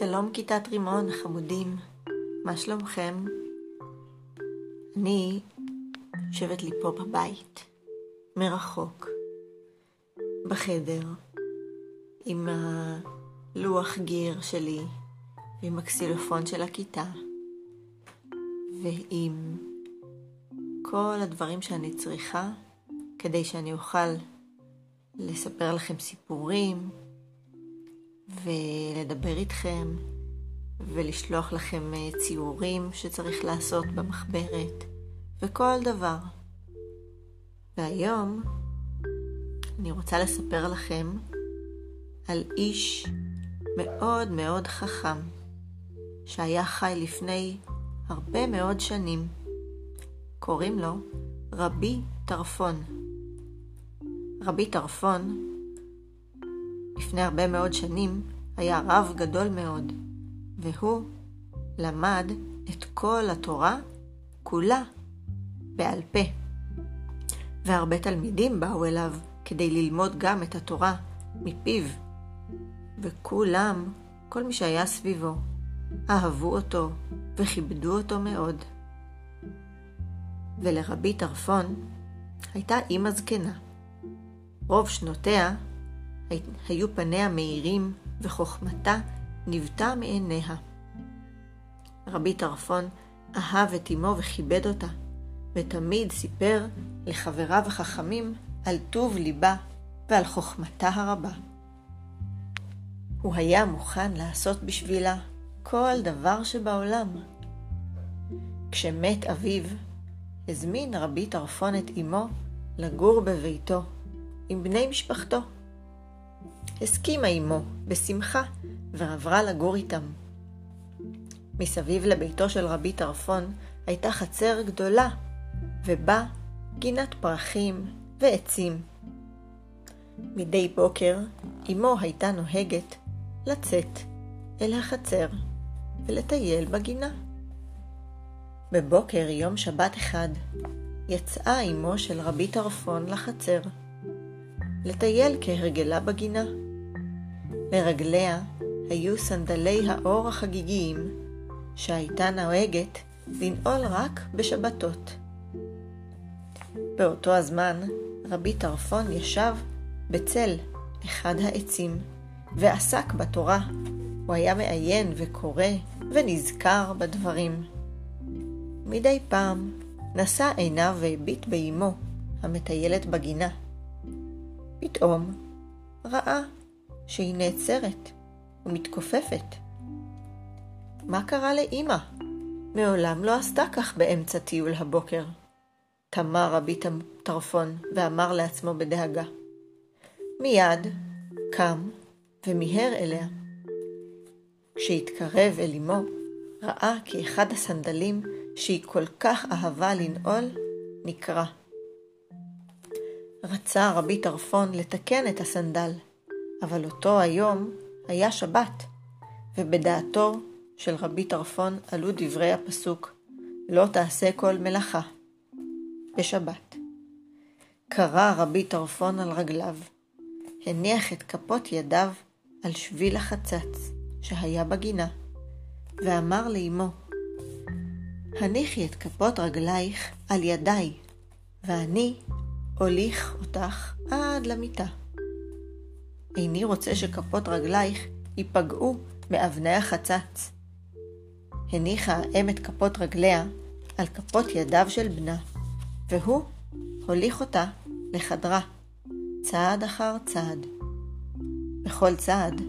שלום כיתת רימון, חמודים, מה שלומכם? אני יושבת לי פה בבית, מרחוק, בחדר, עם הלוח גיר שלי, ועם הקסילופון של הכיתה, ועם כל הדברים שאני צריכה כדי שאני אוכל לספר לכם סיפורים, ולדבר איתכם ולשלוח לכם אה, ציורים שצריך לעשות במחברת וכל דבר. והיום אני רוצה לספר לכם על איש מאוד מאוד חכם שהיה חי לפני הרבה מאוד שנים. קוראים לו רבי טרפון. רבי טרפון לפני הרבה מאוד שנים, היה רב גדול מאוד, והוא למד את כל התורה כולה בעל פה. והרבה תלמידים באו אליו כדי ללמוד גם את התורה מפיו, וכולם, כל מי שהיה סביבו, אהבו אותו וכיבדו אותו מאוד. ולרבי טרפון הייתה אימא זקנה. רוב שנותיה היו פניה מאירים וחוכמתה ניבטה מעיניה. רבי טרפון אהב את אמו וכיבד אותה, ותמיד סיפר לחבריו החכמים על טוב ליבה ועל חוכמתה הרבה. הוא היה מוכן לעשות בשבילה כל דבר שבעולם. כשמת אביו, הזמין רבי טרפון את אמו לגור בביתו עם בני משפחתו. הסכימה עמו בשמחה ועברה לגור איתם. מסביב לביתו של רבי טרפון הייתה חצר גדולה, ובה גינת פרחים ועצים. מדי בוקר אמו הייתה נוהגת לצאת אל החצר ולטייל בגינה. בבוקר יום שבת אחד יצאה אמו של רבי טרפון לחצר, לטייל כהרגלה בגינה. לרגליה היו סנדלי האור החגיגיים, שהייתה נוהגת לנעול רק בשבתות. באותו הזמן רבי טרפון ישב בצל אחד העצים, ועסק בתורה. הוא היה מעיין וקורא ונזכר בדברים. מדי פעם נשא עיניו והביט באמו, המטיילת בגינה. פתאום ראה שהיא נעצרת ומתכופפת. מה קרה לאמא? מעולם לא עשתה כך באמצע טיול הבוקר. תמה רבי טרפון ואמר לעצמו בדאגה. מיד קם ומיהר אליה. כשהתקרב אל אמו, ראה כי אחד הסנדלים שהיא כל כך אהבה לנעול, נקרע. רצה רבי טרפון לתקן את הסנדל, אבל אותו היום היה שבת, ובדעתו של רבי טרפון עלו דברי הפסוק לא תעשה כל מלאכה בשבת. קרא רבי טרפון על רגליו, הניח את כפות ידיו על שביל החצץ שהיה בגינה, ואמר לאמו, הניחי את כפות רגלייך על ידיי, ואני אוליך אותך עד למיטה. איני רוצה שכפות רגלייך ייפגעו מאבני החצץ. הניחה האם את כפות רגליה על כפות ידיו של בנה, והוא הוליך אותה לחדרה, צעד אחר צעד. בכל צעד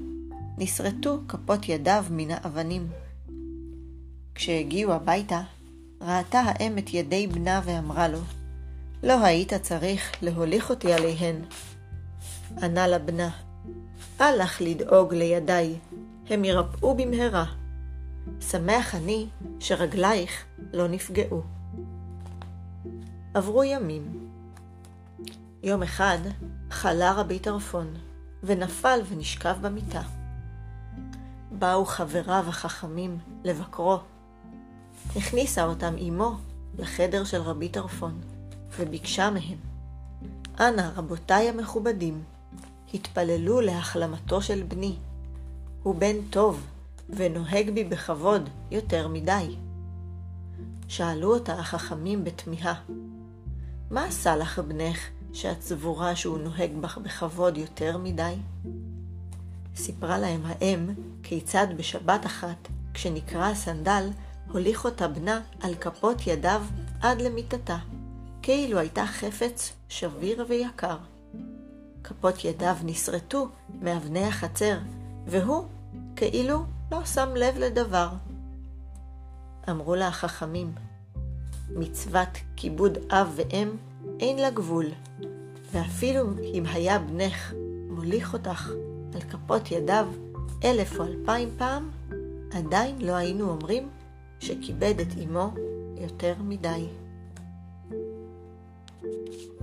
נסרטו כפות ידיו מן האבנים. כשהגיעו הביתה, ראתה האם את ידי בנה ואמרה לו, לא היית צריך להוליך אותי עליהן. ענה לה בנה, אל לך לדאוג לידיי, הם ירפאו במהרה. שמח אני שרגלייך לא נפגעו. עברו ימים. יום אחד חלה רבי טרפון, ונפל ונשכב במיטה. באו חבריו החכמים לבקרו. הכניסה אותם אמו לחדר של רבי טרפון, וביקשה מהם, אנא, רבותיי המכובדים, התפללו להחלמתו של בני. הוא בן טוב, ונוהג בי בכבוד יותר מדי. שאלו אותה החכמים בתמיהה, מה עשה לך בנך שאת סבורה שהוא נוהג בך בכבוד יותר מדי? סיפרה להם האם כיצד בשבת אחת, כשנקרא הסנדל, הוליך אותה בנה על כפות ידיו עד למיטתה, כאילו הייתה חפץ שביר ויקר. כפות ידיו נסרטו מאבני החצר, והוא כאילו לא שם לב לדבר. אמרו לה החכמים, מצוות כיבוד אב ואם אין לה גבול, ואפילו אם היה בנך מוליך אותך על כפות ידיו אלף או אלפיים פעם, עדיין לא היינו אומרים שכיבד את אמו יותר מדי. Thank you.